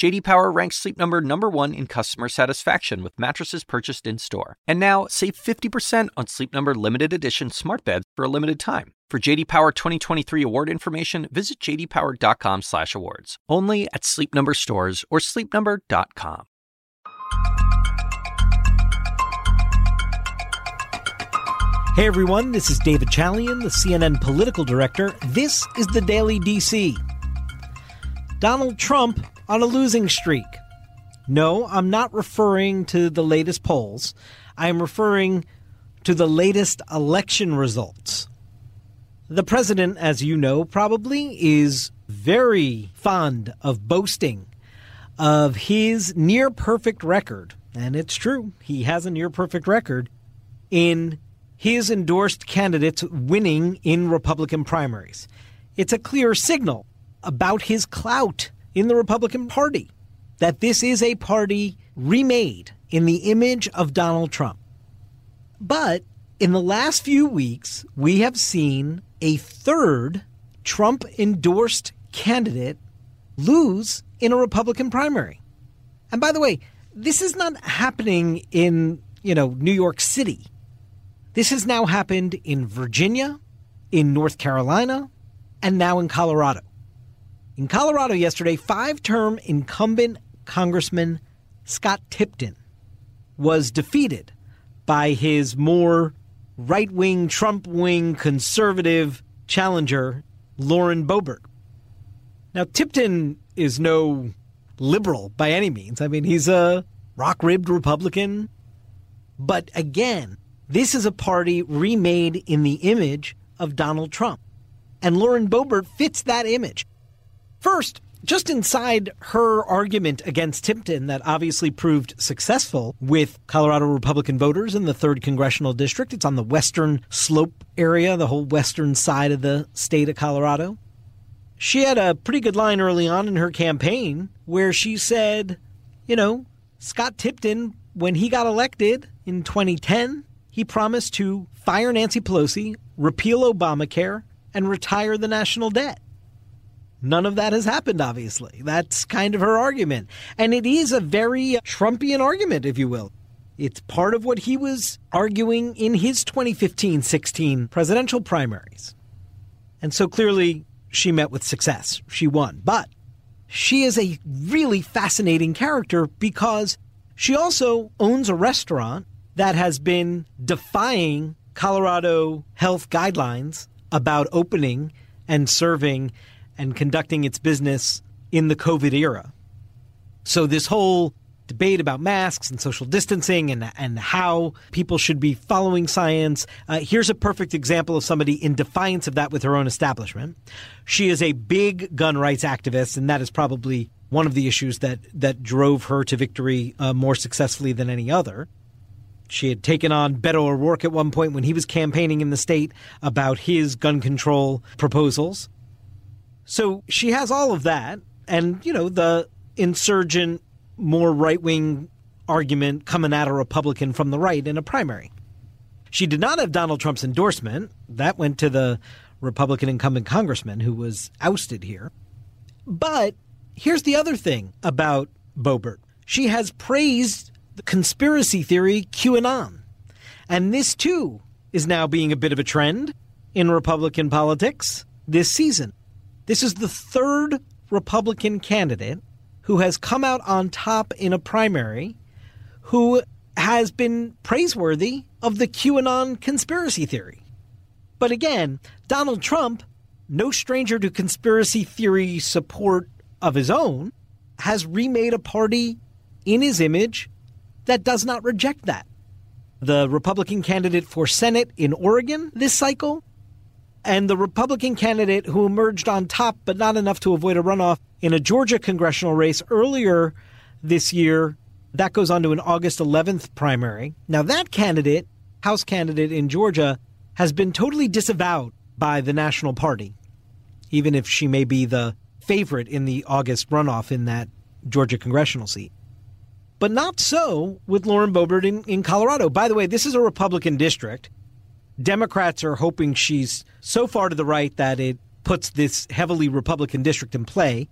JD Power ranks Sleep Number number 1 in customer satisfaction with mattresses purchased in-store. And now, save 50% on Sleep Number limited edition smart beds for a limited time. For JD Power 2023 award information, visit jdpower.com/awards. Only at Sleep Number stores or sleepnumber.com. Hey everyone, this is David Chalian, the CNN political director. This is the Daily DC. Donald Trump on a losing streak. No, I'm not referring to the latest polls. I am referring to the latest election results. The president, as you know, probably is very fond of boasting of his near perfect record. And it's true, he has a near perfect record in his endorsed candidates winning in Republican primaries. It's a clear signal about his clout in the Republican Party that this is a party remade in the image of Donald Trump. But in the last few weeks, we have seen a third Trump endorsed candidate lose in a Republican primary. And by the way, this is not happening in, you know, New York City. This has now happened in Virginia, in North Carolina, and now in Colorado. In Colorado yesterday, five term incumbent Congressman Scott Tipton was defeated by his more right wing, Trump wing, conservative challenger, Lauren Boebert. Now, Tipton is no liberal by any means. I mean, he's a rock ribbed Republican. But again, this is a party remade in the image of Donald Trump. And Lauren Boebert fits that image. First, just inside her argument against Tipton, that obviously proved successful with Colorado Republican voters in the 3rd Congressional District. It's on the western slope area, the whole western side of the state of Colorado. She had a pretty good line early on in her campaign where she said, you know, Scott Tipton, when he got elected in 2010, he promised to fire Nancy Pelosi, repeal Obamacare, and retire the national debt. None of that has happened, obviously. That's kind of her argument. And it is a very Trumpian argument, if you will. It's part of what he was arguing in his 2015 16 presidential primaries. And so clearly, she met with success. She won. But she is a really fascinating character because she also owns a restaurant that has been defying Colorado health guidelines about opening and serving and conducting its business in the COVID era. So, this whole debate about masks and social distancing and, and how people should be following science. Uh, here's a perfect example of somebody in defiance of that with her own establishment. She is a big gun rights activist, and that is probably one of the issues that, that drove her to victory uh, more successfully than any other. She had taken on Beto O'Rourke at one point when he was campaigning in the state about his gun control proposals. So she has all of that. And, you know, the insurgent, more right wing argument coming at a Republican from the right in a primary. She did not have Donald Trump's endorsement. That went to the Republican incumbent congressman who was ousted here. But here's the other thing about Boebert she has praised the conspiracy theory QAnon. And this, too, is now being a bit of a trend in Republican politics this season. This is the third Republican candidate who has come out on top in a primary who has been praiseworthy of the QAnon conspiracy theory. But again, Donald Trump, no stranger to conspiracy theory support of his own, has remade a party in his image that does not reject that. The Republican candidate for Senate in Oregon this cycle and the Republican candidate who emerged on top, but not enough to avoid a runoff in a Georgia congressional race earlier this year. That goes on to an August 11th primary. Now, that candidate, House candidate in Georgia, has been totally disavowed by the National Party, even if she may be the favorite in the August runoff in that Georgia congressional seat. But not so with Lauren Boebert in, in Colorado. By the way, this is a Republican district. Democrats are hoping she's so far to the right that it puts this heavily Republican district in play.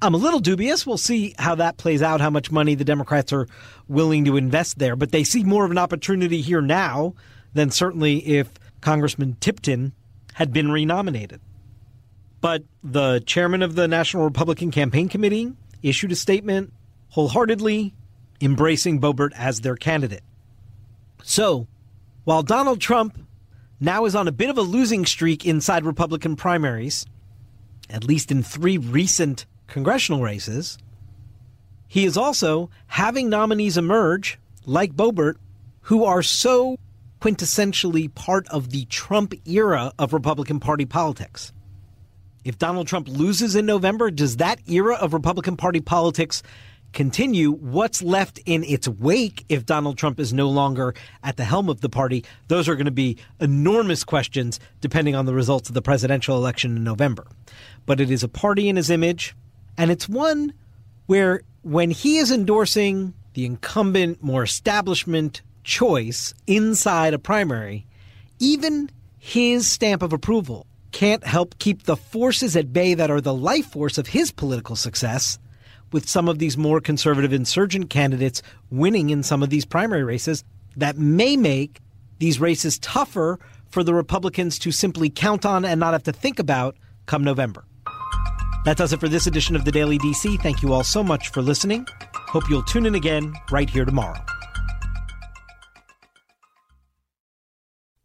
I'm a little dubious. We'll see how that plays out, how much money the Democrats are willing to invest there. But they see more of an opportunity here now than certainly if Congressman Tipton had been renominated. But the chairman of the National Republican Campaign Committee issued a statement wholeheartedly embracing Boebert as their candidate. So, while Donald Trump now is on a bit of a losing streak inside Republican primaries, at least in three recent congressional races. He is also having nominees emerge, like Boebert, who are so quintessentially part of the Trump era of Republican Party politics. If Donald Trump loses in November, does that era of Republican Party politics continue, what's left in its wake if Donald Trump is no longer at the helm of the party? Those are going to be enormous questions depending on the results of the presidential election in November. But it is a party in his image, and it's one where when he is endorsing the incumbent, more establishment choice inside a primary, even his stamp of approval can't help keep the forces at bay that are the life force of his political success with some of these more conservative insurgent candidates winning in some of these primary races that may make these races tougher for the Republicans to simply count on and not have to think about come November. That does it for this edition of the Daily DC. Thank you all so much for listening. Hope you'll tune in again right here tomorrow.